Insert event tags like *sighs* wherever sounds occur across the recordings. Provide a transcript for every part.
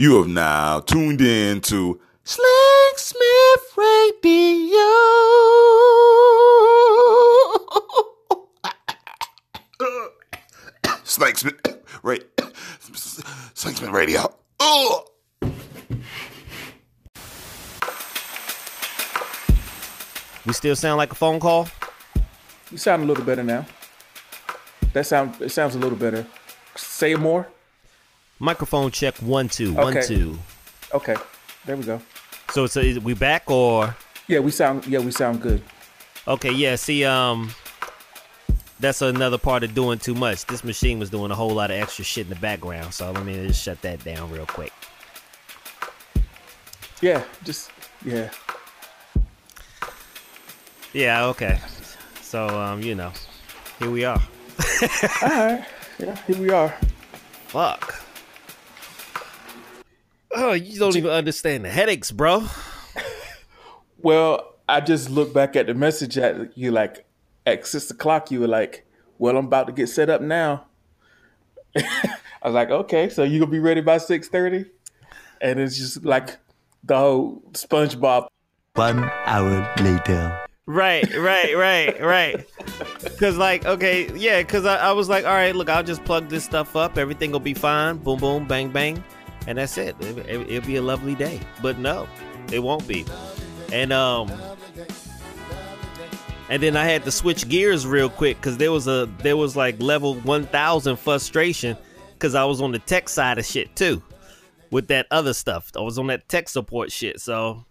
You have now tuned in to Slick Smith Radio. Slick Smith, right? Slick Smith Radio. Ugh. We still sound like a phone call? You sound a little better now. That sound it sounds a little better. Say more. Microphone check one two one Okay. two. Okay, there we go. So it's a, we back or Yeah, we sound yeah we sound good. okay? Yeah. See, um, that's another part of doing too much. This machine was doing a whole lot of extra shit in the background, so let me just shut that down real quick. Yeah, just yeah. Yeah. Okay. So um, you know, here we are. *laughs* All right. Yeah, here we are. Fuck. Oh, you don't even understand the headaches, bro. Well, I just look back at the message at you like at six o'clock. You were like, "Well, I'm about to get set up now." *laughs* I was like, "Okay, so you gonna be ready by six 30? And it's just like the whole SpongeBob. One hour later. Right, right, right, right. Cause like, okay, yeah, cause I, I was like, all right, look, I'll just plug this stuff up, everything will be fine, boom, boom, bang, bang, and that's it. It, it, it'll be a lovely day. But no, it won't be. And um, and then I had to switch gears real quick, cause there was a there was like level one thousand frustration, cause I was on the tech side of shit too, with that other stuff. I was on that tech support shit, so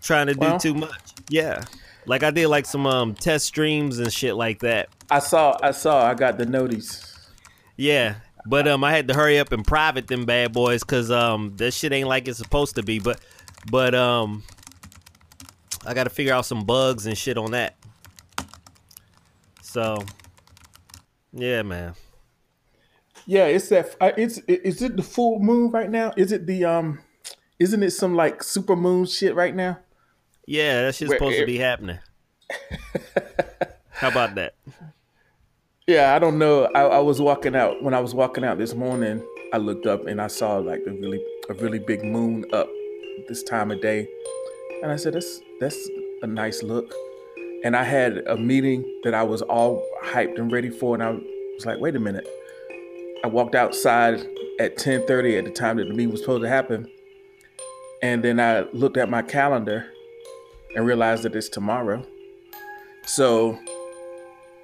trying to do Well- too much. Yeah. Like I did like some um test streams and shit like that. I saw, I saw, I got the notice. Yeah. But um I had to hurry up and private them bad boys cuz um that shit ain't like it's supposed to be. But but um I got to figure out some bugs and shit on that. So yeah, man. Yeah, it's that. It's is it the full moon right now? Is it the um? Isn't it some like super moon shit right now? Yeah, that shit's Where- supposed to be happening. *laughs* How about that? Yeah, I don't know. I, I was walking out when I was walking out this morning. I looked up and I saw like a really a really big moon up this time of day, and I said, "That's that's a nice look." And I had a meeting that I was all hyped and ready for, and I was like, "Wait a minute." I walked outside at ten thirty at the time that the meeting was supposed to happen, and then I looked at my calendar and realized that it's tomorrow. So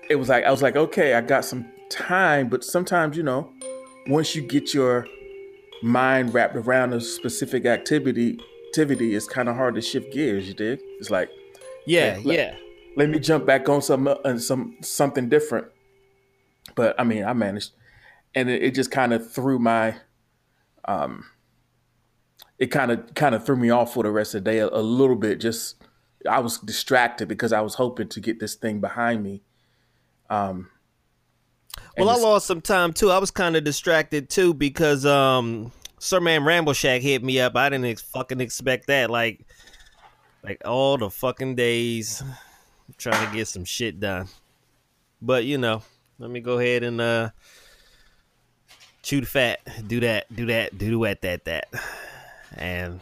it was like I was like, okay, I got some time, but sometimes you know, once you get your mind wrapped around a specific activity, activity, it's kind of hard to shift gears. You dig? It's like Yeah, let- yeah. let me jump back on some uh, some something different. But I mean, I managed, and it, it just kind of threw my, um, it kind of kind of threw me off for the rest of the day a, a little bit. Just I was distracted because I was hoping to get this thing behind me. Um, Well, I lost some time too. I was kind of distracted too because um Sir Man Ramble Shack hit me up. I didn't ex- fucking expect that. Like like all the fucking days trying to get some shit done. But you know, let me go ahead and uh chew the fat, do that, do that, do that, that, that. And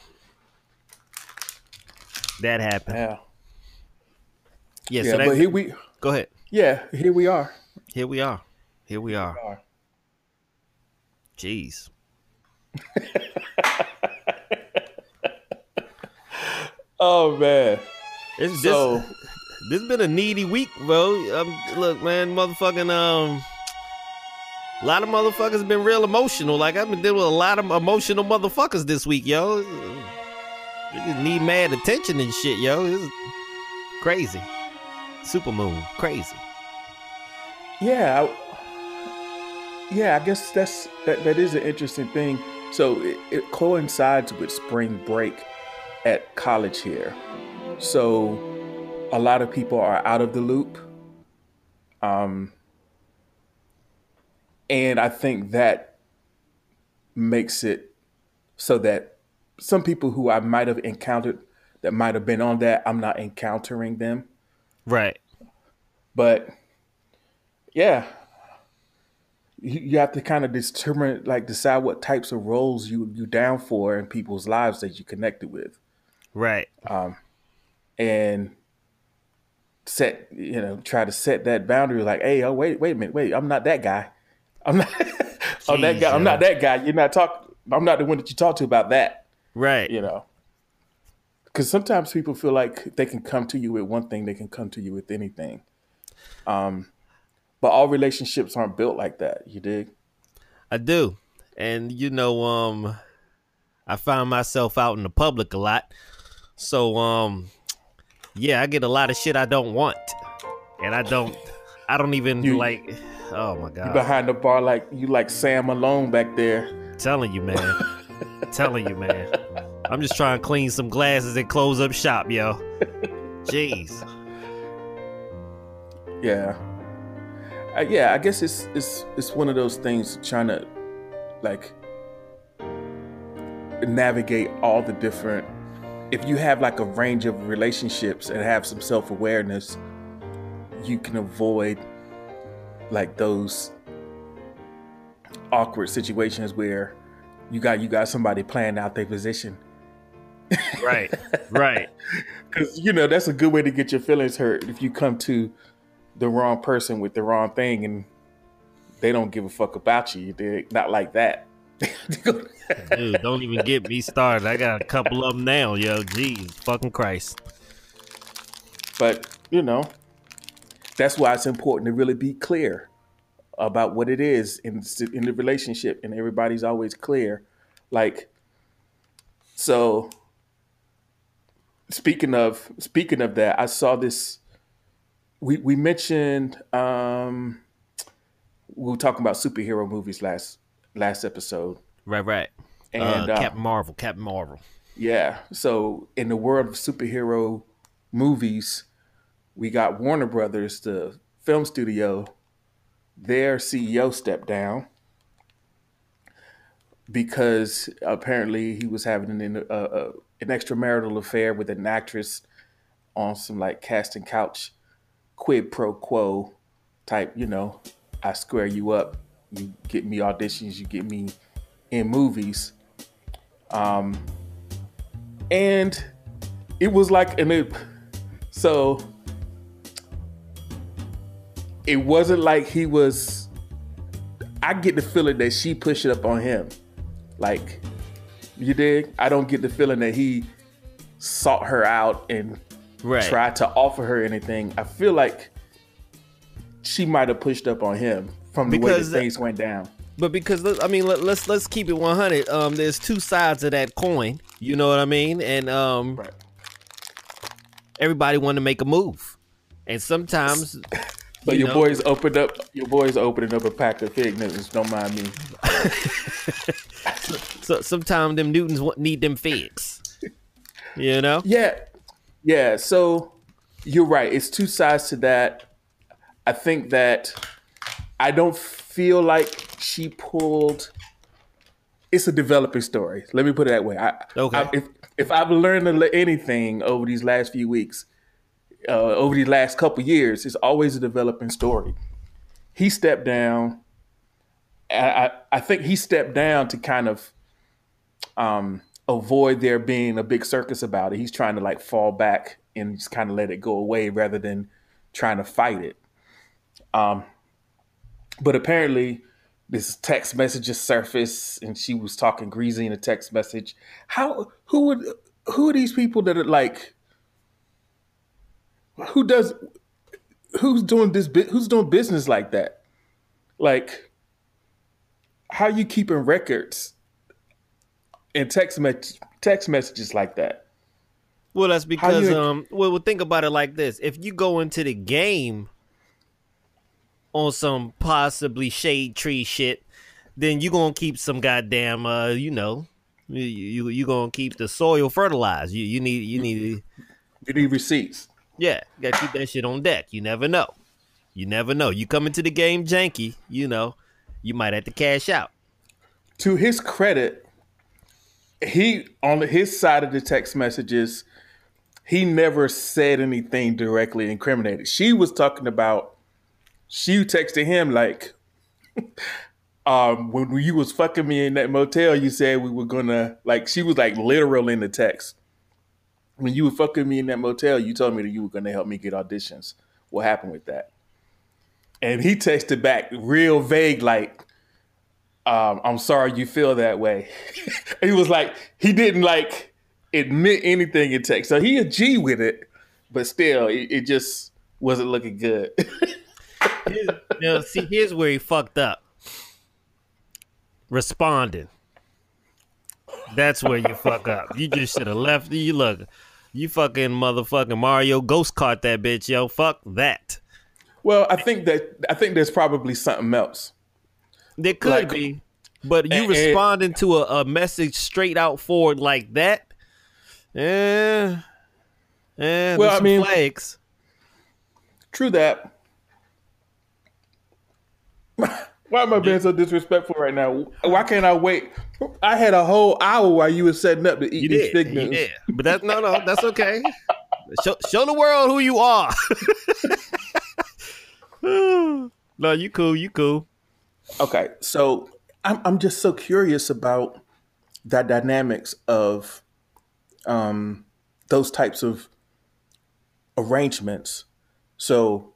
that happened. yeah, Yeah, yeah. so that, but here we, go ahead. Yeah, here we are. Here we are. Here we are. are. Jeez. *laughs* Oh man. It's So- this. This been a needy week, bro. Um, look, man, motherfucking um, a lot of motherfuckers been real emotional. Like I've been dealing with a lot of emotional motherfuckers this week, yo. They just need mad attention and shit, yo. It's crazy. Supermoon, crazy. Yeah, I, yeah. I guess that's that. That is an interesting thing. So it, it coincides with spring break at college here. So a lot of people are out of the loop. Um, and I think that makes it so that some people who I might have encountered that might have been on that, I'm not encountering them. Right. But yeah, you, you have to kind of determine, like, decide what types of roles you you down for in people's lives that you connected with, Right. Um and set you know try to set that boundary. Like, hey, oh wait, wait a minute, wait, I'm not that guy. *laughs* I'm not. *laughs* I'm that guy. I'm not that guy. You're not talk. I'm not the one that you talk to about that. Right. You know. Because sometimes people feel like they can come to you with one thing, they can come to you with anything. Um, but all relationships aren't built like that. You dig? I do. And you know, um I find myself out in the public a lot. So um yeah, I get a lot of shit I don't want. And I don't I don't even You- like oh my god. You behind the bar, like you like Sam Malone back there. telling you, man. *laughs* telling you, man. I'm just trying to clean some glasses and close up shop, yo. *laughs* Jeez. Yeah, uh, yeah. I guess it's it's it's one of those things trying to like navigate all the different. If you have like a range of relationships and have some self awareness, you can avoid like those awkward situations where you got you got somebody playing out their position Right. *laughs* Right. because you know that's a good way to get your feelings hurt if you come to the wrong person with the wrong thing and they don't give a fuck about you. They're not like that. *laughs* Dude, don't even get me started. I got a couple of them now, yo. Jeez, fucking Christ. but you know, that's why it's important to really be clear about what it is in in the relationship, and everybody's always clear. Like, so speaking of speaking of that, I saw this. We we mentioned um, we were talking about superhero movies last last episode, Right, right. and uh, uh, Captain Marvel, Captain Marvel. yeah. So in the world of superhero movies, we got Warner Brothers, the film studio. Their CEO stepped down because apparently he was having an uh, uh, an extramarital affair with an actress on some like casting couch quid pro quo type. You know, I square you up, you get me auditions, you get me in movies. Um, and it was like and it so it wasn't like he was i get the feeling that she pushed it up on him like you dig i don't get the feeling that he sought her out and Right. tried to offer her anything i feel like she might have pushed up on him from the way Because- that things went down But because I mean, let, let's let's keep it 100. Um, there's two sides of that coin. You know what I mean? And um, right everybody want to make a move, and sometimes. *laughs* but you your know, boys opened up your boys opening up a pack of fig newtons don't mind me *laughs* So sometimes them Newtons need them figs. You know? Yeah, yeah. So you're right. It's two sides to that. I think that I don't feel like she pulled. It's a developing story. Let me put it that way. I, Okay. I- if if I've learned anything over these last few weeks, uh, over these last couple years, it's always a developing story. He stepped down. I, I, I think he stepped down to kind of um, avoid there being a big circus about it. He's trying to like fall back and just kind of let it go away rather than trying to fight it. Um, but apparently, this text messages surfaced, and she was talking greasy in a text message. How who would who are these people that are like who does who's doing this who's doing business like that? Like how are you keeping records and text me- text messages like that? Well, that's because you- um. Well, well, think about it like this: if you go into the game on some possibly shade tree shit, then you gonna keep some goddamn uh, you know, you you, you gonna keep the soil fertilized. You you need you need You need receipts. yeah, you gotta keep that shit on deck. You never know. You never know. You come into the game janky, you know, you might have to cash out. to his credit, he on his side of the text messages, he never said anything directly incriminated. She was talking about she texted him like *laughs* um, when you was fucking me in that motel, you said we were gonna like. She was like literal in the text. When you were fucking me in that motel, you told me that you were gonna help me get auditions. What happened with that? And he texted back real vague, like, um, "I'm sorry you feel that way." *laughs* he was like, he didn't like admit anything in text, so he a G with it, but still, it, it just wasn't looking good. *laughs* Here's, now, see, here's where he fucked up. Responding. That's where you fuck up. You just should have left. You look, you fucking motherfucking Mario Ghost caught that bitch, yo. Fuck that. well, I think that I think there's probably something else. There could Like- be, but you And- and- responding to a, a message straight out forward like that, eh? Eh, Well, I mean- flags. True that. *laughs* Why am I being so disrespectful right now? Why can't I wait? I had a whole hour while you were setting up to eat You these did, fig you news. did. But that's no, no, that's okay. *laughs* show, show the world who you are. *laughs* no, you cool, you cool. Okay, so I'm I'm just so curious about the dynamics of um those types of arrangements. So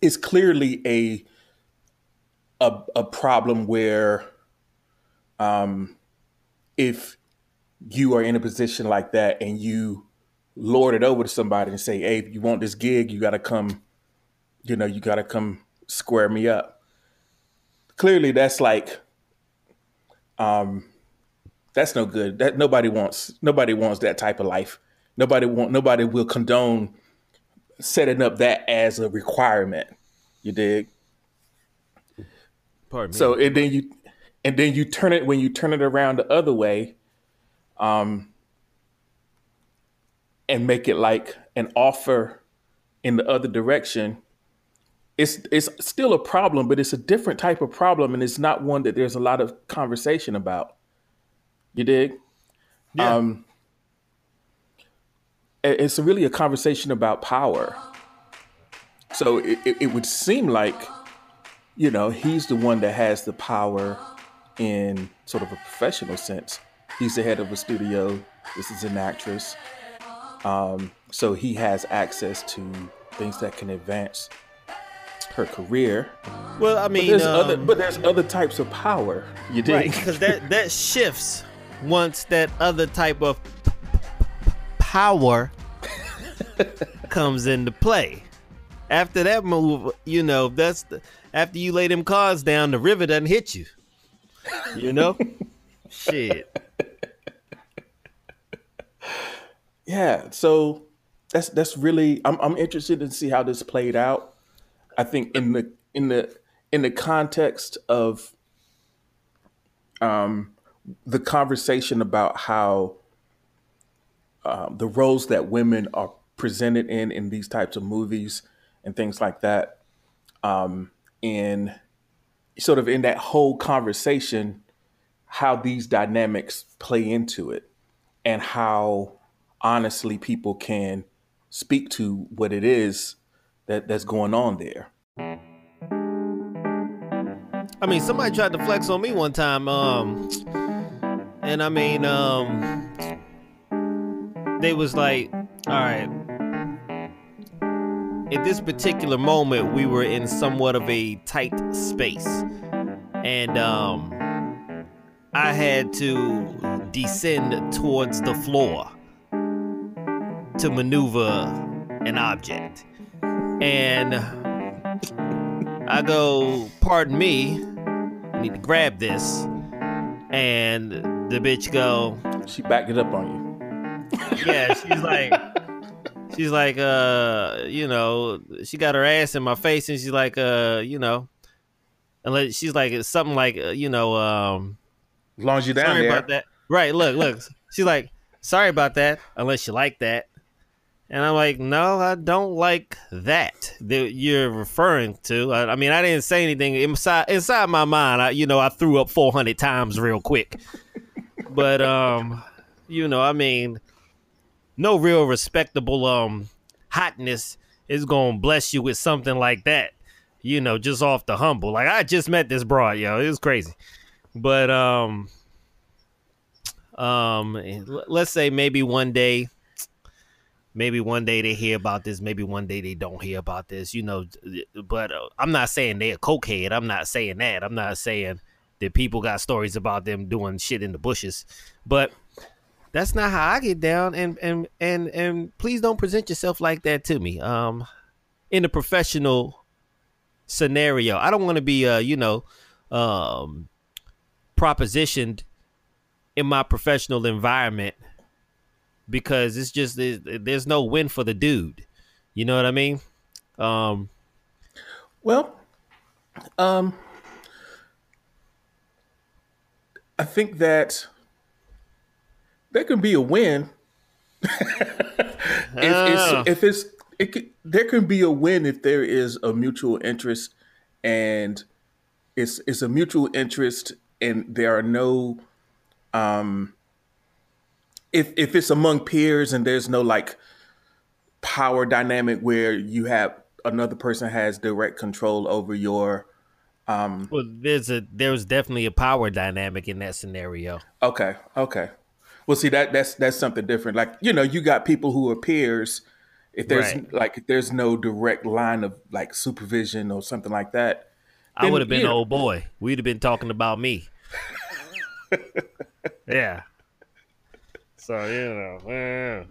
it's clearly a a a problem where um if you are in a position like that and you lord it over to somebody and say, "Hey, you want this gig, you got to come, you know, you got to come square me up." Clearly that's like um that's no good. That nobody wants nobody wants that type of life. Nobody want nobody will condone setting up that as a requirement. You dig? Pardon me. so and then you and then you turn it when you turn it around the other way um and make it like an offer in the other direction it's it's still a problem but it's a different type of problem and it's not one that there's a lot of conversation about you dig Yeah. um it's really a conversation about power so it, it, it would seem like you know, he's the one that has the power in sort of a professional sense. He's the head of a studio. This is an actress. Um, so he has access to things that can advance her career. well, I But mean, there's um, other but there's other types of power. You dig? right? Because that *laughs* that shifts once that other type of power comes into play. After that move, you know, that's the, after you lay them cards down, the river doesn't hit you. You know, *laughs* shit. Yeah, so that's that's really I'm I'm interested to see how this played out. I think in the in the in the context of um the conversation about how um, the roles that women are presented in in these types of movies and things like that um in sort of in that whole conversation how these dynamics play into it and how honestly people can speak to what it is that that's going on there. I mean, somebody tried to flex on me one time, um, and I mean, um, they was like, "All right." At this particular moment, we were in somewhat of a tight space, and um, I had to descend towards the floor to maneuver an object, and I go, pardon me, I need to grab this. And the bitch go, She backed it up on you. yeah, she's like, she's like, uh, you know, she got her ass in my face and she's like, uh, you know, unless she's like, it's something like, uh, you know, um, As long as you're down sorry there. about that. Right, look, look. She's like, sorry about that, unless you like that. And I'm like, no, I don't like that that you're referring to. I, I mean, I didn't say anything inside inside my mind. I, you know, I threw up 400 times real quick. but um, you know, I mean, no real respectable um hotness is gonna bless you with something like that. you know, just off the humble. Like I just met this broad, yo. It was crazy. But um um let's say maybe one day maybe one day they hear about this, maybe one day they don't hear about this, you know, but uh, I'm not saying they're a cokehead. I'm not saying that. I'm not saying that people got stories about them doing shit in the bushes. But that's not how I get down and and and and please don't present yourself like that to me. Um in a professional scenario. I don't want to be uh, you know, um propositioned in my professional environment because it's just it- there's no win for the dude. You know what I mean? Um Well, um, I think that there can be a win *laughs* if Ah. it's if it's it could, there can be a win if there is a mutual interest and it's it's a mutual interest and there are no um if if it's among peers and there's no like power dynamic where you have another person has direct control over your um well there's a there's definitely a power dynamic in that scenario. okay okay well see that that's that's something different like you know you got people who are peers if there's Right. like if there's no direct line of like supervision or something like that I would have been an old boy. We'd have been talking about me. *laughs* yeah. So you know, eh.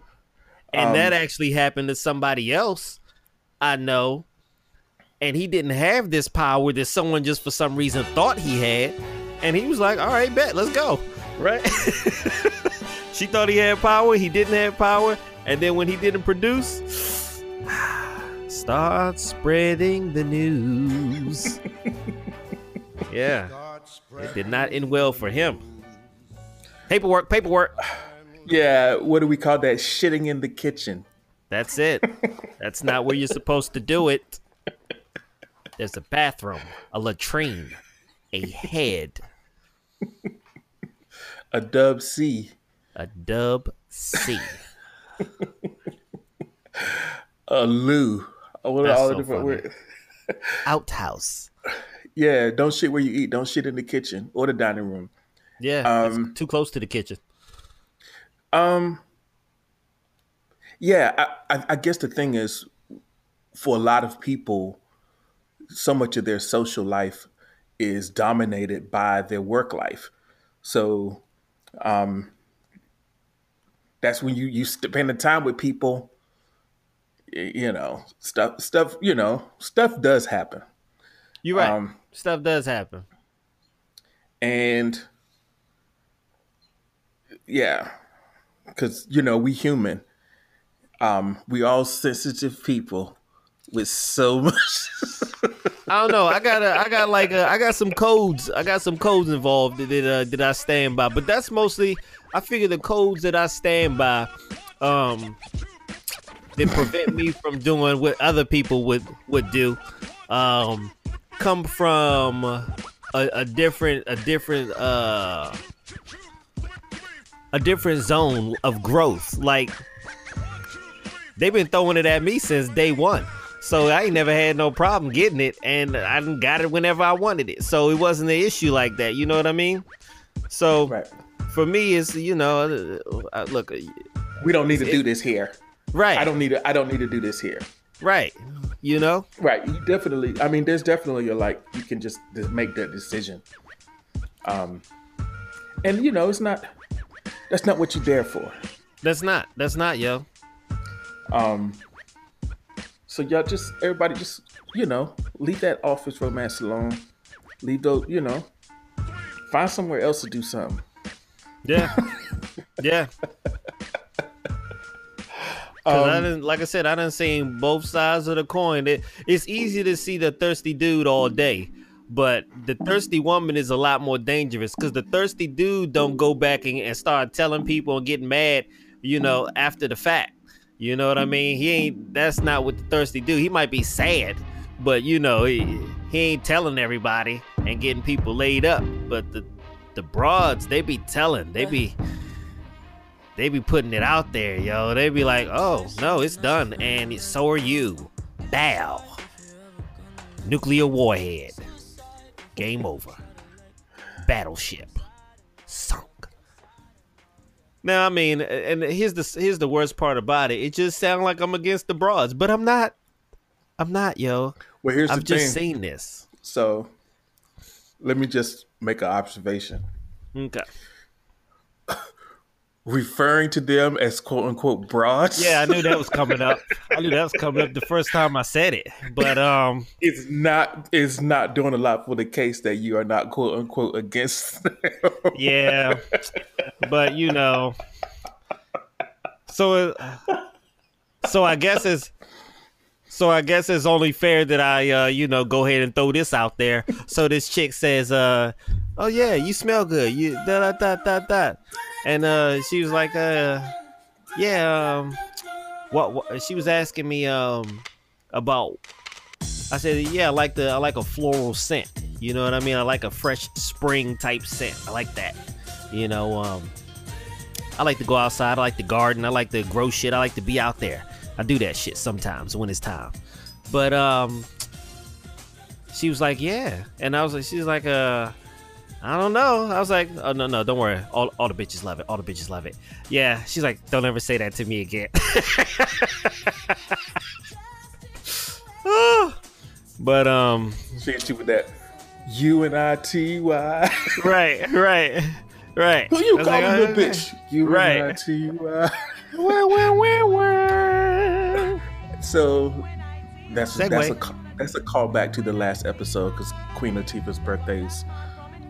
and Um, that actually happened to somebody else I know, and he didn't have this power that someone just for some reason thought he had, and he was like, "All right, bet, let's go." Right? *laughs* she thought he had power. He didn't have power, and then when he didn't produce. *sighs* Start spreading the news. *laughs* yeah. It did not end well for him. Paperwork, paperwork. Yeah what do we call that shitting in the kitchen That's it. That's not where you're supposed to do it. There's a bathroom, a latrine, a head, a dub c a dub C. a loo what are That's all the so different funny. words *laughs* Outhouse. yeah don't shit where you eat don't shit in the kitchen or the dining room Yeah, it's Um, too close to the kitchen. Um. Yeah, I, I, I guess the thing is, for a lot of people, so much of their social life is dominated by their work life. So, um, that's when you you spend the time with people. You know, stuff stuff. You know, stuff does happen, You're right. um, Stuff does happen. and yeah, because you know we human. Um, we all sensitive people with so *laughs* much. I don't know. I got a, I got like a, I got some codes. I got some codes involved that uh, that I stand by. But that's mostly. I figure the codes that I stand by, um, that prevent me from doing what other people would would do, um, come from a, a different a different uh a different zone of growth. Like they've been throwing it at me since day one. So I ain't never had no problem getting it, and I got it whenever I wanted it. So it wasn't an issue like that. You know what I mean? So right. for me, it's you know, uh, look, uh, We don't need to do this here. right, I don't need to. I don't need to do this here. right, you know, Right. You definitely. I mean, there's definitely a like you can just just make that decision. Um, and you know, it's not. That's not what you're there for. that's not, that's not, yo. Um, so y'all just everybody just you know leave that office romance alone. Leave those you know. Find somewhere else to do something. Yeah, *laughs* yeah. Cause I didn't, like I said, I didn't seen both sides of the coin. It, it's easy to see the thirsty dude all day, but the thirsty woman is a lot more dangerous. Cause the thirsty dude don't go back and, and start telling people and getting mad, you know, after the fact. You know what I mean? He ain't. That's not what the thirsty dude. He might be sad, but you know, he, he ain't telling everybody and getting people laid up. But the the broads, they be telling. They be they be putting it out there, yo. They be like, "Oh no, it's done," and so are you. Bow. Nuclear warhead. Game over. Battleship. Sunk. Now I mean, and here's the here's the worst part about it. It just sounds like I'm against the broads, but I'm not. I'm not, yo. Well, here's I've the just thing. seen this. So let me just make an observation. Okay. *coughs* Referring to them as quote unquote broads. Yeah, I knew that was coming up. *laughs* I knew that was coming up the first time I said it. But um, It's not it's not doing a lot for the case that you are not quote unquote against them. yeah. But you know, so so I guess it's so I guess it's only fair that I uh you know go ahead and throw this out there. So this chick says uh oh yeah you smell good you da da da da da and uh she was like uh yeah um what, what she was asking me um about I said yeah I like the I like a floral scent. You know what I mean? I like a fresh spring type scent. I like that. You know um I like to go outside. I like to garden. I like to grow shit. I like to be out there. I do that shit sometimes when it's time. But um she was like yeah. And I was like she's like uh I don't know. I was like, oh no, no, don't worry. All, all the bitches love it. All the bitches love it. Yeah, she's like, don't ever say that to me again. *laughs* *sighs* but um, She hit you with that U N I T Y. *laughs* right, right, right. Who you calling like, a bitch? U N I. T Y. *laughs* Wah, wah, wah, wah. So that's that's a that's a callback to the last episode because Queen Latifah's birthday's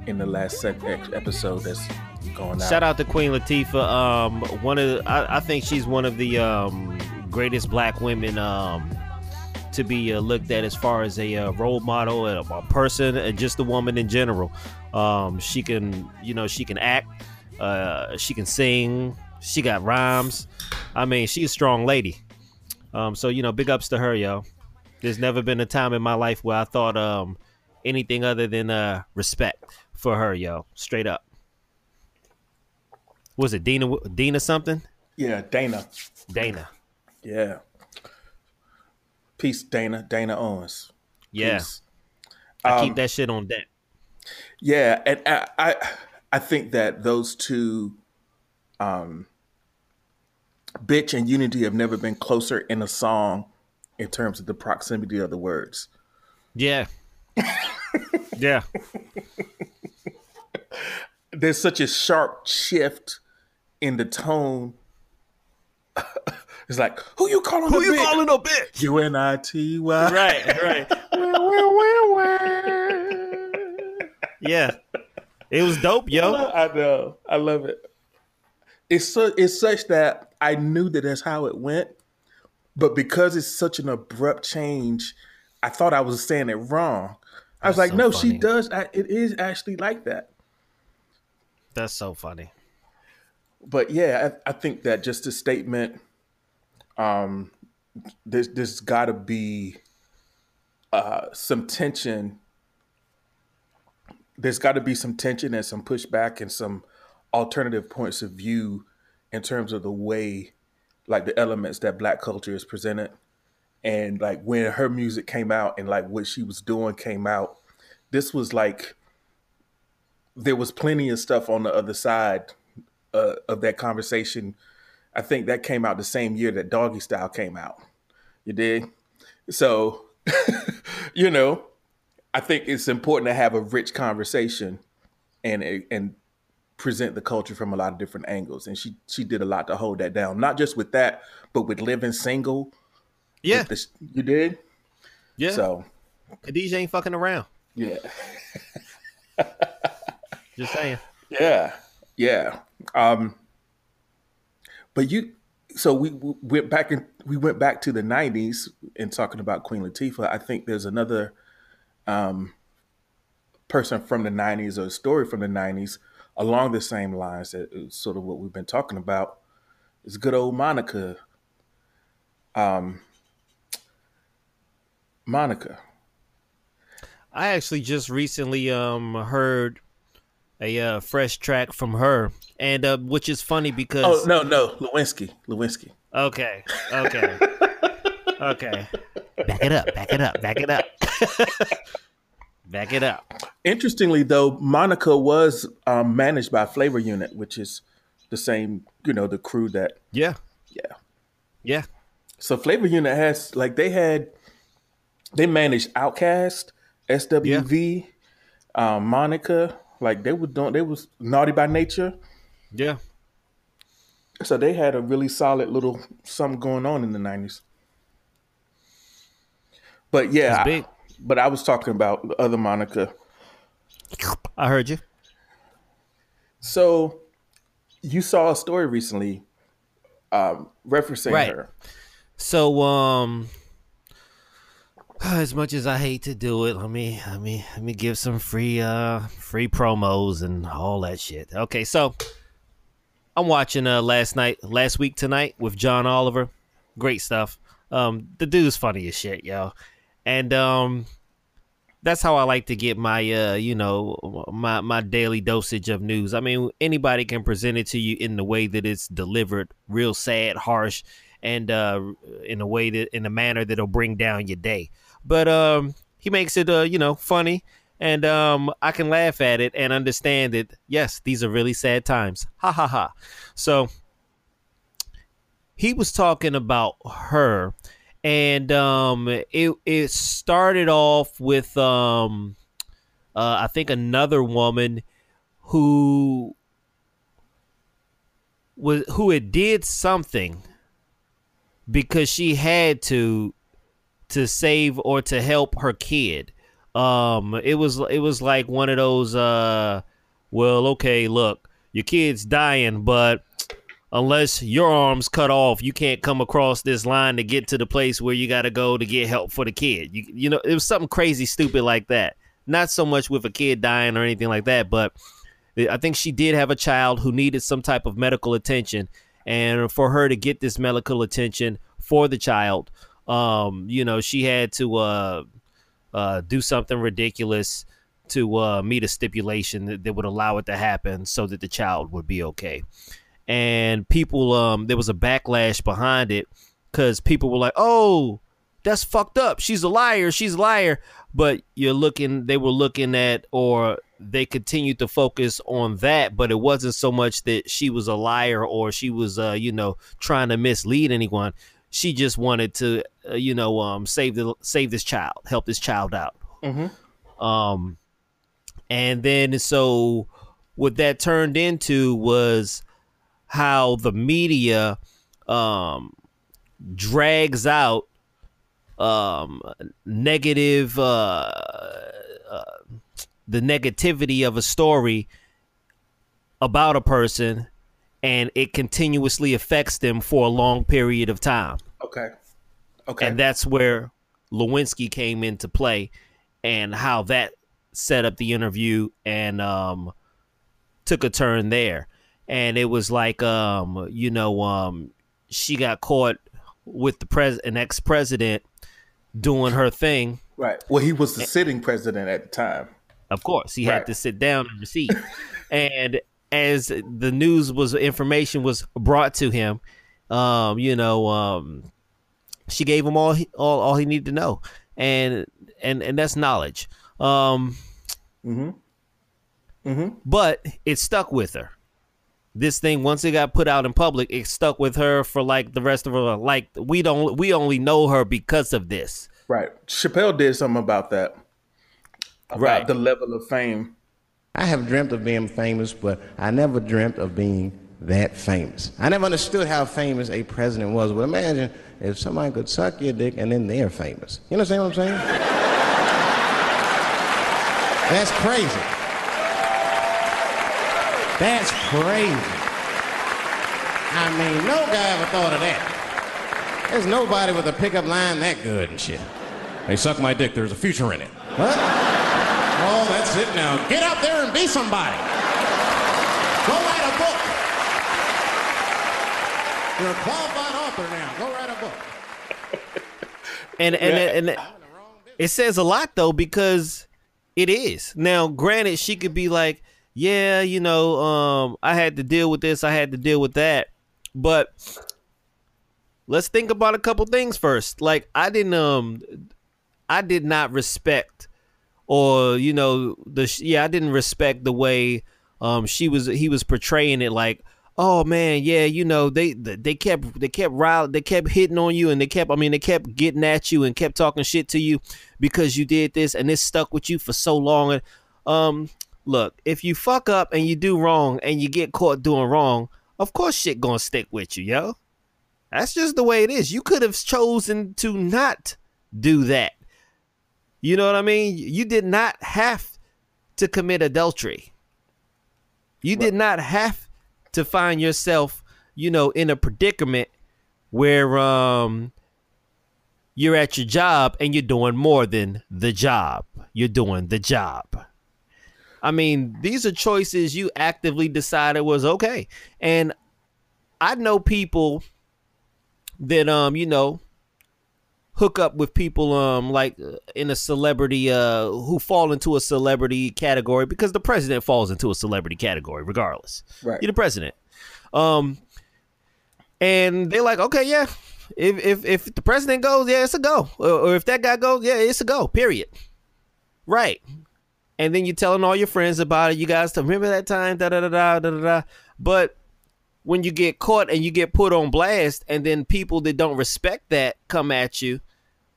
in the last episode that's going out. Shout out to Queen Latifah. Um, one of the, I, I think she's one of the um greatest black women um to be uh, looked at as far as a uh, role model, a, a person, and just a woman in general. Um, she can, you know, she can act, uh, she can sing, she got rhymes. I mean, she's a strong lady. Um, so you know, big ups to her, yo. There's never been a time in my life where I thought um anything other than uh respect for her, yo. Straight up. Was it Dina? Dina something? Yeah, Dana. Dana. Yeah. Peace, Dana. Dana Owens. Yeah, Peace. I Um, keep that shit on deck. Yeah, and I, I I think that those two, um, bitch and unity have never been closer in a song in terms of the proximity of the words. Yeah. *laughs* yeah. There's such a sharp shift in the tone. *laughs* it's like, who you calling? Who a you bitch? calling a bitch? U N I T Y. Right. *laughs* Right. yeah. It was dope, yo. I know. I love it. It's so it's such that I knew that that's how it went, but because it's such an abrupt change, I thought I was saying it wrong. I was That's like, so no, funny. she does. I- It is actually like that. That's so funny. But yeah, I, I think that just a statement. Um, there's there's got to be uh, some tension. There's got to be some tension and some pushback and some alternative points of view in terms of the way, like the elements that Black culture is presented, and like when her music came out and like what she was doing came out. This was like there was plenty of stuff on the other side uh, of that conversation. I think that came out the same year that Doggystyle came out. You did? So, *laughs* you know, I think it's important to have a rich conversation and and present the culture from a lot of different angles. And she she did a lot to hold that down. Not just with that, but with living single. Yeah. this- you did. Yeah. So Khadijah ain't fucking around. yeah, *laughs* Just saying. yeah, yeah. Um, but you, so we, we went back and we went back to the '90s and talking about Queen Latifah. I think there's another um, person from the '90s or a story from the '90s along the same lines that is sort of what we've been talking about. Is good old Monica. Um, Monica. I actually just recently um heard a uh, fresh track from her, and uh, which is funny because Oh no, no, Lewinsky. Lewinsky. okay, okay, *laughs* okay. Back it up, back it up, back it up. *laughs* Back it up. Interestingly, though, Monica was um, managed by Flavor Unit, which is the same, you know, the crew that, Yeah. yeah. Yeah. So Flavor Unit has like they had they managed OutKast, SWV, um, Monica. Like they were doing, they was naughty by nature. Yeah. So they had a really solid little something going on in the nineties. But yeah, I- but I was talking about the other Monica. I heard you. So you saw a story recently um, referencing Right. her. So um *sighs* as much as I hate to do it, let me let me let me give some free uh free promos and all that shit. Okay, so I'm watching uh last night last week tonight with John Oliver. Great stuff. Um the dude's funny as shit, yo. And um that's how I like to get my uh you know my my daily dosage of news. I mean anybody can present it to you in the way that it's delivered, real sad, harsh, and uh in a way that in a manner that'll bring down your day. But um he makes it uh you know funny and um I can laugh at it and understand that yes, these are really sad times. Ha ha ha. So he was talking about her and um it it started off with um uh I think another woman who was who had did something because she had to to save or to help her kid. Um it was it was like one of those uh well okay look your kid's dying but unless your arm's cut off, you can't come across this line to get to the place where you got to go to get help for the kid. You, you know, it was something crazy, stupid like that. Not so much with a kid dying or anything like that, but I think she did have a child who needed some type of medical attention, and for her to get this medical attention for the child, um, you know, she had to uh, uh, do something ridiculous to uh, meet a stipulation that, that would allow it to happen, so that the child would be okay. And people um there was a backlash behind it because people were like oh that's fucked up. She's a liar. She's a liar. But you're looking they were looking at or they continued to focus on that but it wasn't so much that she was a liar or she was uh you know trying to mislead anyone she just wanted to uh, you know um save the save this child help this child out. Um and then so what that turned into was how the media um drags out um negative uh, uh the negativity of a story about a person and it continuously affects them for a long period of time Okay. Okay. and that's where Lewinsky came into play and how that set up the interview and um took a turn there and it was like um you know um she got caught with the pres an ex-president doing her thing right. Well, he was the sitting president at the time. of course he Right. had to sit down and receive *laughs* and as the news was information was brought to him um you know um she gave him all he, all, all he needed to know and and and that's knowledge um mm-hmm. Mm-hmm. but it stuck with her this thing once it got put out in public it stuck with her for like the rest of her life. like we don't we only know her because of this Right. Chappelle did something about that. About Right. the level of fame. I have dreamt of being famous, but I never dreamt of being that famous. I never understood how famous a president was. But imagine if somebody could suck your dick and then they're famous. You understand what I'm saying? That's crazy. That's crazy. I mean, no guy ever thought of that. There's nobody with a pickup line that good and shit. They suck my dick, there's a future in it. What? Oh, that's it now. Get out there and be somebody. Go write a book. You're a qualified author now. Go write a book. *laughs* and and and, it says a lot though because it is now granted she could be like yeah you know um i had to deal with this i had to deal with that but let's think about a couple things first like i didn't um I did not respect or you know the yeah I didn't respect the way um she was he was portraying it like oh man yeah you know they they kept they kept rile they kept hitting on you and they kept I mean they kept getting at you and kept talking shit to you because you did this and it stuck with you for so long. And um look if you fuck up and you do wrong and you get caught doing wrong of course shit gonna stick with you yo. That's just the way it is. You could have chosen to not do that. You know what I mean? You did not have to commit adultery. You did not have to find yourself, you know, in a predicament where um you're at your job and you're doing more than the job. You're doing the job. I mean, these are choices you actively decided was okay. And I know people that um, you know, hook up with people um like uh, in a celebrity uh who fall into a celebrity category because the president falls into a celebrity category regardless. Right. You're the president. Um and they're like, okay, yeah. If if if the president goes, yeah, it's a go. Or, or if that guy goes, yeah, it's a go. Period. Right. And then you're telling all your friends about it. You guys to remember that time, da da da da da. da. But when you get caught and you get put on blast and then people that don't respect that come at you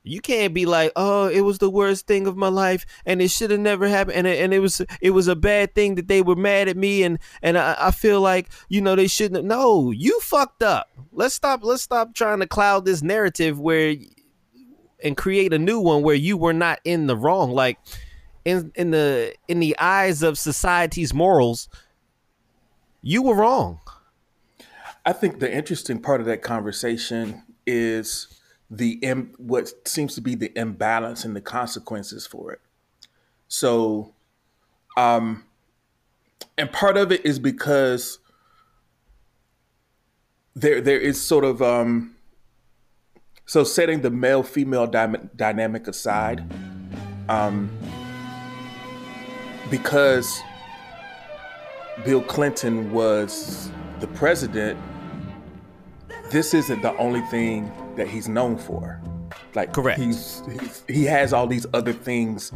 you can't be like oh it was the worst thing of my life and it should have never happened. And it, and it was it was a bad thing that they were mad at me and and I, I feel like you know they shouldn't no you fucked up. Let's stop let's stop trying to cloud this narrative where and create a new one where you were not in the wrong. Like in in the in the eyes of society's morals you were wrong I think the interesting part of that conversation is the what seems to be the imbalance and the consequences for it. So, um, and part of it is because there there is sort of um, so setting the male female dy- dynamic aside, um, because Bill Clinton was the president this isn't the only thing that he's known for. Like Correct. He's, he's he has all these other things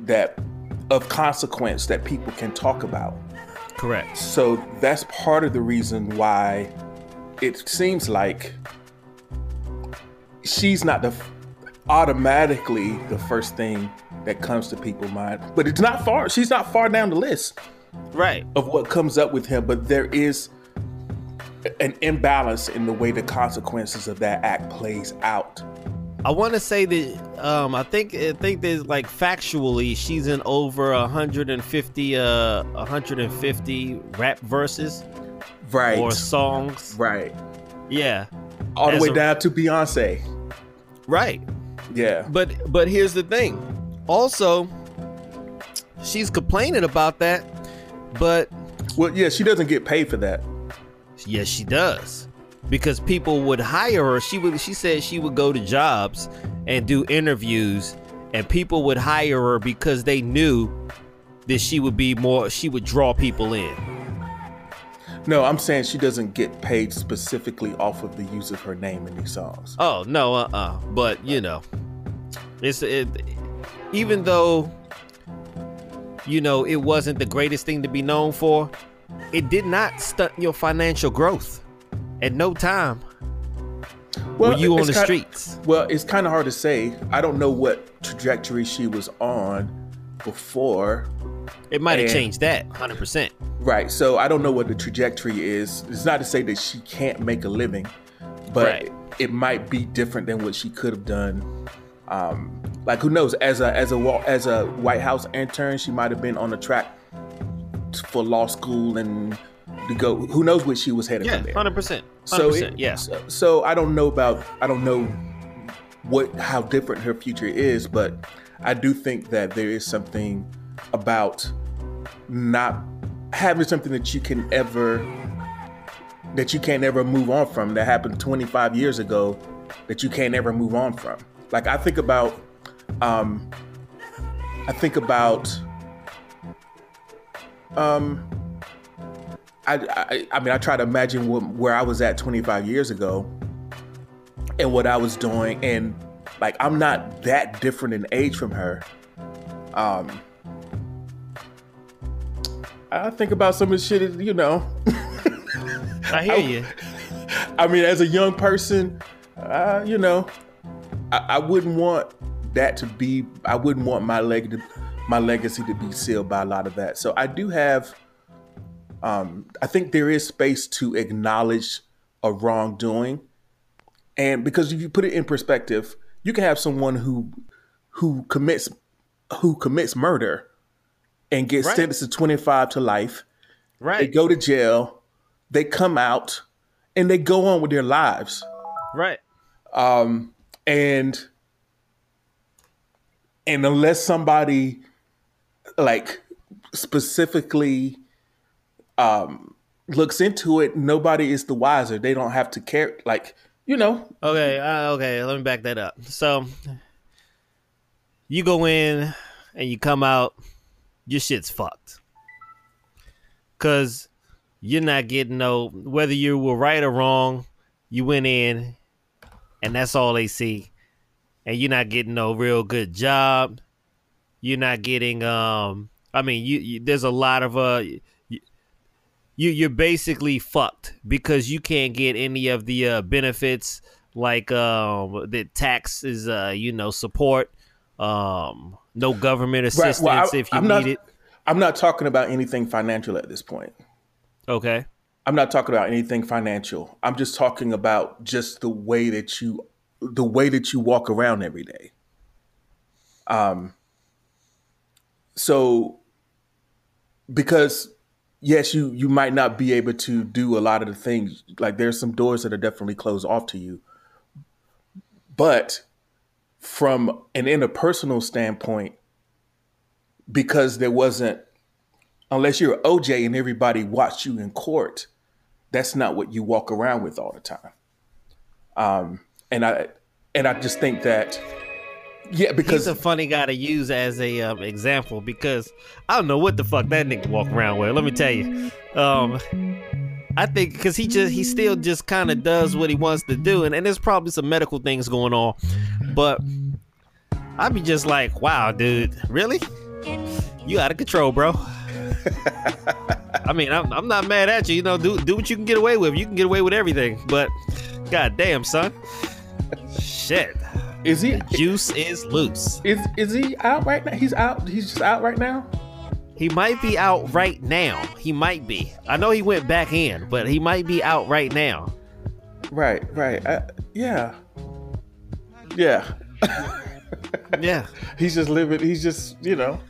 that of consequence that people can talk about. correct So that's part of the reason why it seems like she's not the automatically the first thing that comes to people's mind. But it's not far. She's not far down the list right of what comes up with him, but there is an imbalance in the way the consequences of that act plays out. I want to say that um, I think I think there's like factually she's in over 150 uh 150 rap verses Right. or songs. right. Yeah, All the way a- down to Beyonce. right. Yeah. But but here's the thing. Also, she's complaining about that, but Well, yeah, she doesn't get paid for that. Yes, she does. Because people would hire her. She would she said she would go to jobs and do interviews and people would hire her because they knew that she would be more she would draw people in. No, I'm saying she doesn't get paid specifically off of the use of her name in these songs. Oh no, uh, uh But you know, it's it, even though you know it wasn't the greatest thing to be known for, it did not stunt your financial growth. At no time were you on the kind- streets. Well, it's kind of hard to say. I don't know what trajectory she was on before. It might have changed that, hundred percent. Right. So I don't know what the trajectory is. It's not to say that she can't make a living, but Right. it might be different than what she could have done. Um, like who knows? As a as a as a White House intern, she might have been on the track for law school and to go. Who knows where she was headed Yeah, from there? hundred percent. So it- Yeah. So, so I don't know about I don't know what how different her future is, but I do think that there is something about not having something that you can ever that you can't ever move on from that happened 25 years ago that you can't ever move on from. Like I think about um I think about um I, I, I mean, I try to imagine what, where I was at 25 years ago and what I was doing. And Like I'm not that different in age from her. Um, I think about some of the shit, you know. *laughs* I hear you. I mean, as a young person, uh, you know, I, I wouldn't want that to be. I wouldn't want my leg to, my legacy to be sealed by a lot of that. So I do have. Um, I think there is space to acknowledge a wrongdoing, and because if you put it in perspective, you can have someone who who commits who commits murder and gets Right. sentenced to twenty five to life. Right. They go to jail, they come out, and they go on with their lives. Right. Um, and and unless somebody like specifically um looks into it, nobody is the wiser. They don't have to care like, you know, Okay, uh, okay, let me back that up. So you go in and you come out, your shit's fucked. Cause you're not getting no whether you were right or wrong, you went in and that's all they see. And you're not getting no real good job. You're not getting um I mean you, you there's a lot of uh you, you you're basically fucked because you can't get any of the uh, benefits like um the taxes uh you know support um no government assistance Right, well, I- if you I'm need not- it I'm not talking about anything financial at this point. okay I'm not talking about anything financial. I'm just talking about just the way that you the way that you walk around every day. Um so because yes, you you might not be able to do a lot of the things like there's some doors that are definitely closed off to you. But from an interpersonal standpoint because there wasn't unless you're OJ and everybody watched you in court, that's not what you walk around with all the time. Um, and I and I just think that yeah, because he's a funny guy to use as a um, example because I don't know what the fuck that nigga walk around with. Let me tell you, um, I think because he just he still just kind of does what he wants to do, and, and there's probably some medical things going on, but I'd be just like, wow, dude, really? You out of control, bro. I mean, I'm, I'm not mad at you. You know, do do what you can get away with. You can get away with everything, but god damn, son, shit, is he juice is loose. is is he out right now? He's out. He's just out right now. He might be out right now. He might be. I know he went back in, but he might be out right now. Right, right. I, yeah, yeah. *laughs* Yeah. He's just living. He's just you know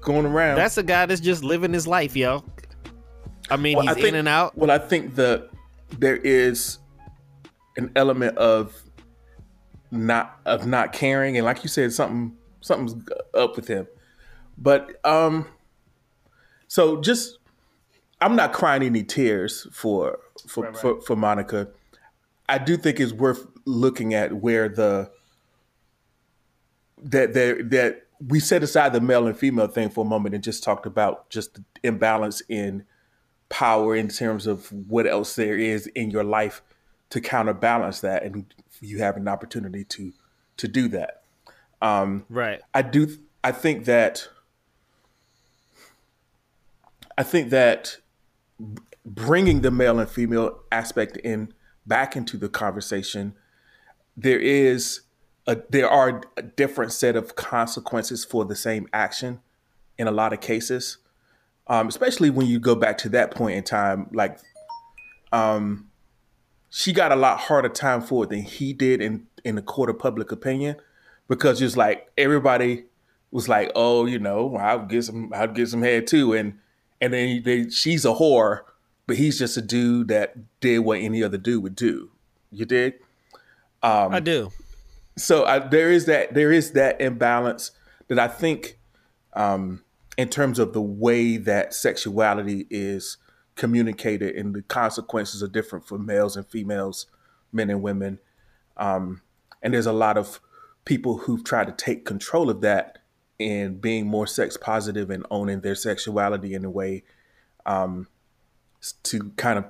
going around. That's a guy that's just living his life, yo. I mean, Well, he's I think- in and out. Well, I think that there is an element of not of not caring, and like you said, something something's up with him. But um, so just I'm not crying any tears for for for, for Monica. I do think it's worth looking at where the that that that we set aside the male and female thing for a moment and just talked about just the imbalance in power in terms of what else there is in your life to counterbalance that and you have an opportunity to to do that Um, Right. i do i think that i think that bringing the male and female aspect in back into the conversation there is a there are a different set of consequences for the same action in a lot of cases um, especially when you go back to that point in time like um, she got a lot harder time for it than he did in in the court of public opinion because just like everybody was like oh you know i'll get some i'll get some head too and and then they, she's a whore but he's just a dude that did what any other dude would do you dig I do. so I, there is that there is that imbalance that I think, um, in terms of the way that sexuality is communicated and the consequences are different for males and females, men and women, um, and there's a lot of people who've tried to take control of that and being more sex positive and owning their sexuality in a way um, to kind of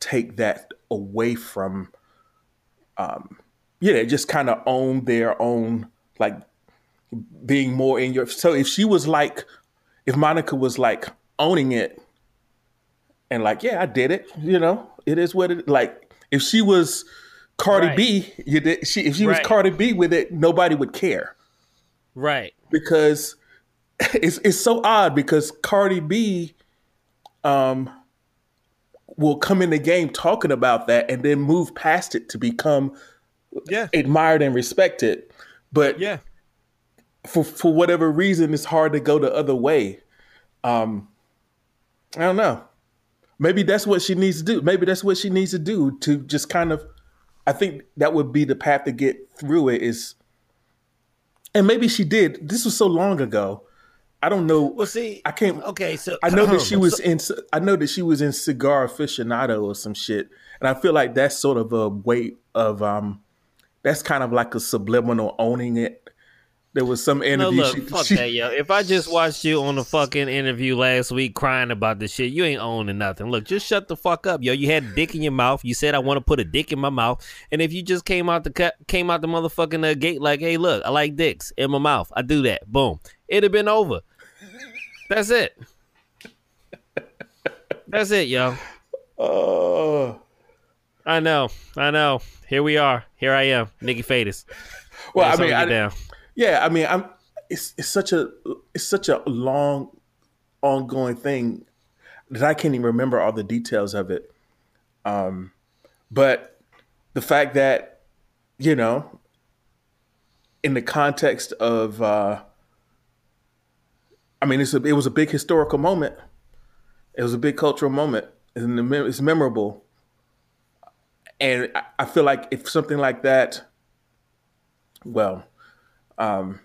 take that away from yeah, they just kind of own their own like being more in your. So if she was like, if Monica was like owning it, and like, yeah, I did it. You know, it is what it like. If she was Cardi Right. B, you did. She if she was Cardi B with it, nobody would care Right. because *laughs* it's it's so odd because Cardi B um will come in the game talking about that and then move past it to become Yeah. admired and respected. But Yeah. for for whatever reason it's hard to go the other way. Um I don't know. Maybe that's what she needs to do. Maybe that's what she needs to do to just kind of I think that would be the path to get through it is and maybe she did. This was so long ago. I don't know. Well, see, I can't. Okay, so I know that *clears throat* she was so- in. I know that she was in Cigar Aficionado or some shit, and I feel like that's sort of a way of um, that's kind of like a subliminal owning it. There was some No, interview. look, she, fuck she- that, yo. If I just watched you on the fucking interview last week crying about this shit, you ain't owning nothing. Look, just shut the fuck up, yo. You had a dick in your mouth. You said I want to put a dick in my mouth, and if you just came out the came out the motherfucking uh, gate like, hey, look, I like dicks in my mouth. I do that. Boom. It'd have been over. That's it. That's it, yo. Oh. I know. I know. Here we are. Here I am, Nikki Fadis. well, I mean, I, down. Yeah, I mean, I'm. It's it's such a it's such a long, ongoing thing that I can't even remember all the details of it. Um, but the fact that you know, in the context of, uh, I mean, it's a, it was a big historical moment. It was a big cultural moment, and it's memorable. And I feel like if something like that, well, um,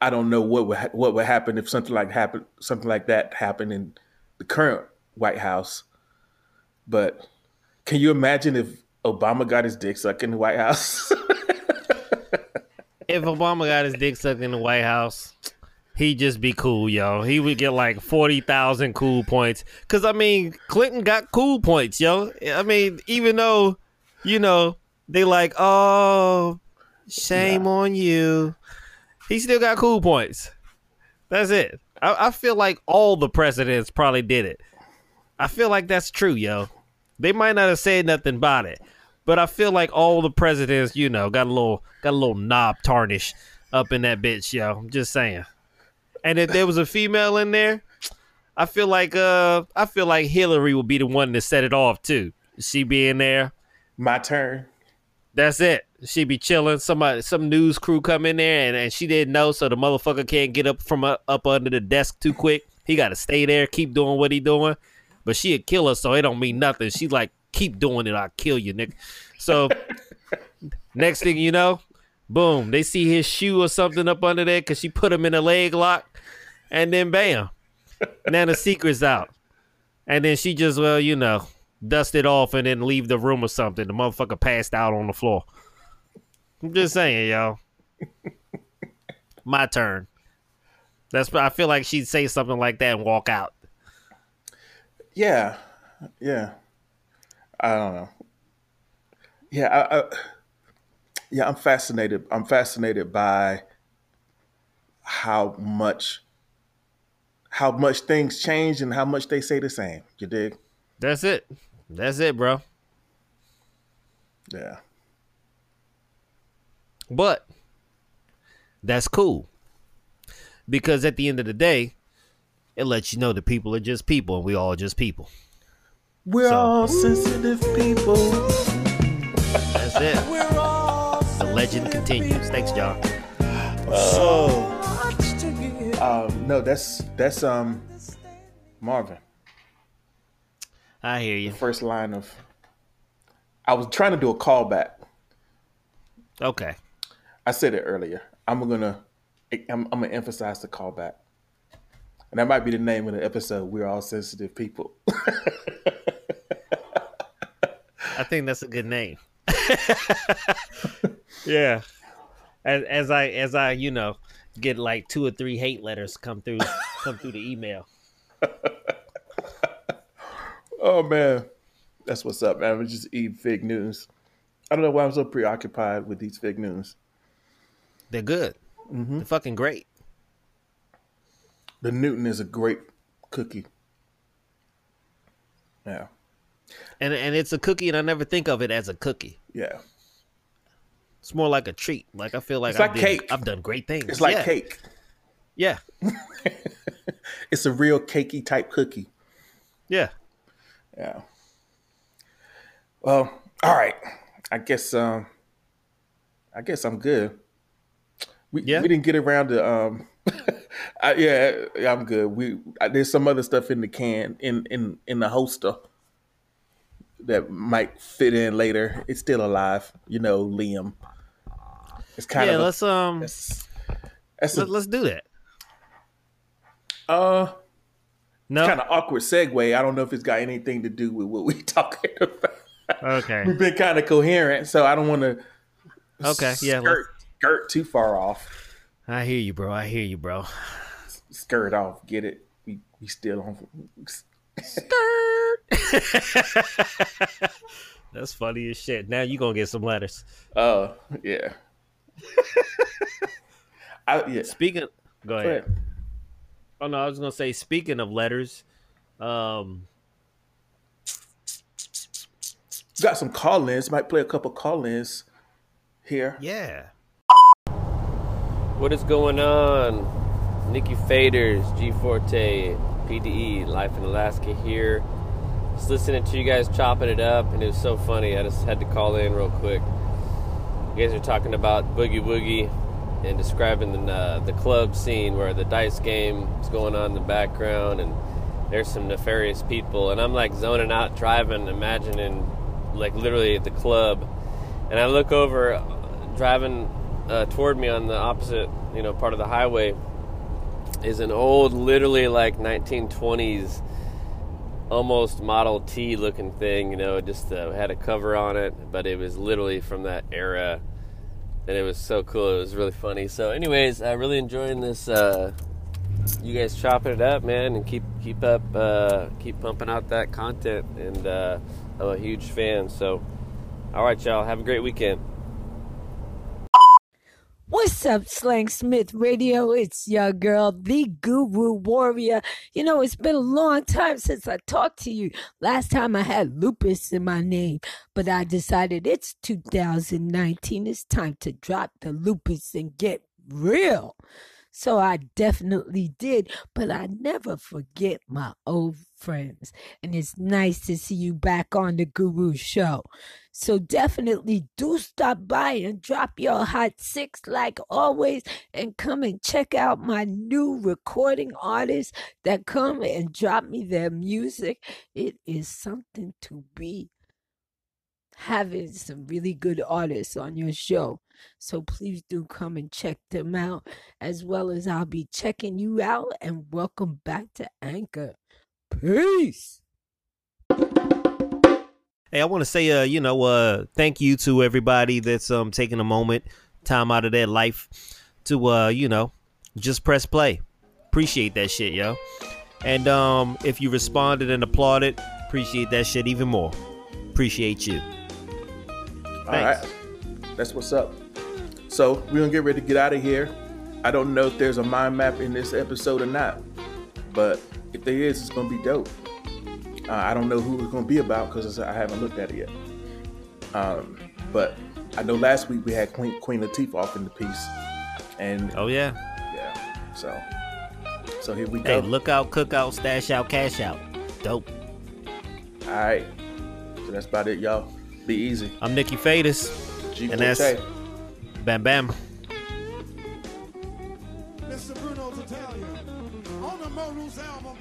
I don't know what would ha- what would happen if something like happen something like that happened in the current White House. But can you imagine if Obama got his dick sucked in the White House? *laughs* if Obama got his dick sucked in the White House, he'd just be cool, yo. He would get like forty thousand cool points. Cause I mean, Clinton got cool points, yo. I mean, even though, you know, they like, oh, shame on you. He still got cool points. That's it. I, I feel like all the presidents probably did it. I feel like that's true, yo. They might not have said nothing about it, but I feel like all the presidents, you know, got a little got a little knob tarnish up in that bitch, yo. I'm just saying. And if there was a female in there, I feel like uh I feel like Hillary would be the one to set it off too. She be in there. My turn. That's it. She be chilling. Somebody, some news crew come in there, and, and she didn't know, so the motherfucker can't get up from uh, up under the desk too quick. He got to stay there, keep doing what he doing. But she a killer, so it don't mean nothing. She like, keep doing it, I'll kill you, nigga. So *laughs* next thing you know, boom, they see his shoe or something up under there because she put him in a leg lock, and then bam, now the secret's out. And then she just, well, you know, dust it off and then leave the room or something. The motherfucker passed out on the floor. I'm just saying, y'all. My turn. That's I feel like she'd say something like that and walk out. Yeah, yeah. I don't know. Yeah, I, I, yeah. I'm fascinated. I'm fascinated by how much, how much things change and how much they say the same. You dig? That's it. That's it, bro. Yeah. But that's cool. Because at the end of the day, it lets you know that people are just people and we all just people. We're So- all sensitive people. That's it. We're all The legend continues. Thanks, John. Oh. Um, no, that's that's um Marvin. I hear you. First line of. I was trying to do a callback. Okay. I said it earlier. I'm gonna I'm, I'm gonna emphasize the callback, and that might be the name of the episode. We're all sensitive people. I think that's a good name. *laughs* yeah. As as I as I, you know, get like two or three hate letters come through come through the email. *laughs* oh man, that's what's up, man. We just eat fake news. I don't know why I'm so preoccupied with these fig Newtons. They're good. Mm-hmm. They're fucking great. The Newton is a great cookie. Yeah, And and it's a cookie, and I never think of it as a cookie. yeah. It's more like a treat. Like I feel like, It's I've like did- cake. I've done great things. It's like yeah. cake. Yeah, *laughs* It's a real cakey type cookie. yeah. Yeah. Well, all right. I guess um I guess I'm good. We Yeah? we didn't get around to um *laughs* I, yeah, I'm good. We I, there's some other stuff in the can in in in the holster that might fit in later. It's still alive, you know, Liam. It's kind yeah, of a, let's um, that's, that's a, let, let's do that. uh No, kind of awkward segue. I don't know if it's got anything to do with what we *laughs* talking about. okay. We've been kind of coherent, so I don't want to Okay, yeah, skirt, skirt too far off. I hear you, bro. I hear you, bro. Skirt off, get it? We we still on. Skirt. *laughs* *laughs* That's funny as shit. Now you gonna get some letters. Uh, yeah. *laughs* I, yeah. Speaking, go Go ahead. ahead. Oh no, I was gonna say. Speaking of letters, um, Got some call-ins. Might play a couple call-ins here. yeah. What is going on? Nikki Faders, G Forte, PDE, Life in Alaska here. Just listening to you guys chopping it up, and it was so funny. I just had to call in real quick. You guys are talking about Boogie Woogie and describing the, uh, the club scene where the dice game is going on in the background, and there's some nefarious people. And I'm like zoning out, driving, imagining like literally at the club. And I look over, driving uh, toward me on the opposite, you know, part of the highway is an old, literally like 1920s, almost Model T looking thing. You know, it just uh, had a cover on it, but it was literally from that era, and it was so cool. It was really funny. So, anyways, I really enjoying this. Uh, you guys chopping it up, man, and keep keep up, uh, keep pumping out that content. And uh, I'm a huge fan. So, all right, y'all, have a great weekend. What's up, Slang Smith Radio? It's your girl, the Guru Warrior. You know, it's been a long time since I talked to you. Last time I had lupus in my name, but I decided it's 2019. It's time to drop the lupus and get real. So I definitely did, but I never forget my old friends. And it's nice to see you back on the Guru Show. So definitely do stop by and drop your hot six like always and come and check out my new recording artists that come and drop me their music. It is something to be having some really good artists on your show. So please do come and check them out as well as I'll be checking you out and welcome back to Anchor. Peace. Hey, I want to say, uh, you know, uh, thank you to everybody that's um taking a moment, time out of their life to, uh, you know, just press play. Appreciate that shit, yo. And um, if you responded and applauded, appreciate that shit even more. Appreciate you. All right. That's what's up. So we're gonna get ready to get out of here. I don't know if there's a mind map in this episode or not, but if there is, it's gonna be dope. Uh, I don't know who it's gonna be about because I haven't looked at it yet. Um, but I know last week we had Queen Queen Latifah off in the piece, and Oh yeah. yeah, so so here we go. Hey, go. look out, cook out, stash out, cash out. Dope. All right, so that's about it, y'all. Be easy. I'm Nikki Fadis. G And that's- Forte. Bam bam. Mr. Bruno Tattaglia. On the Mo album,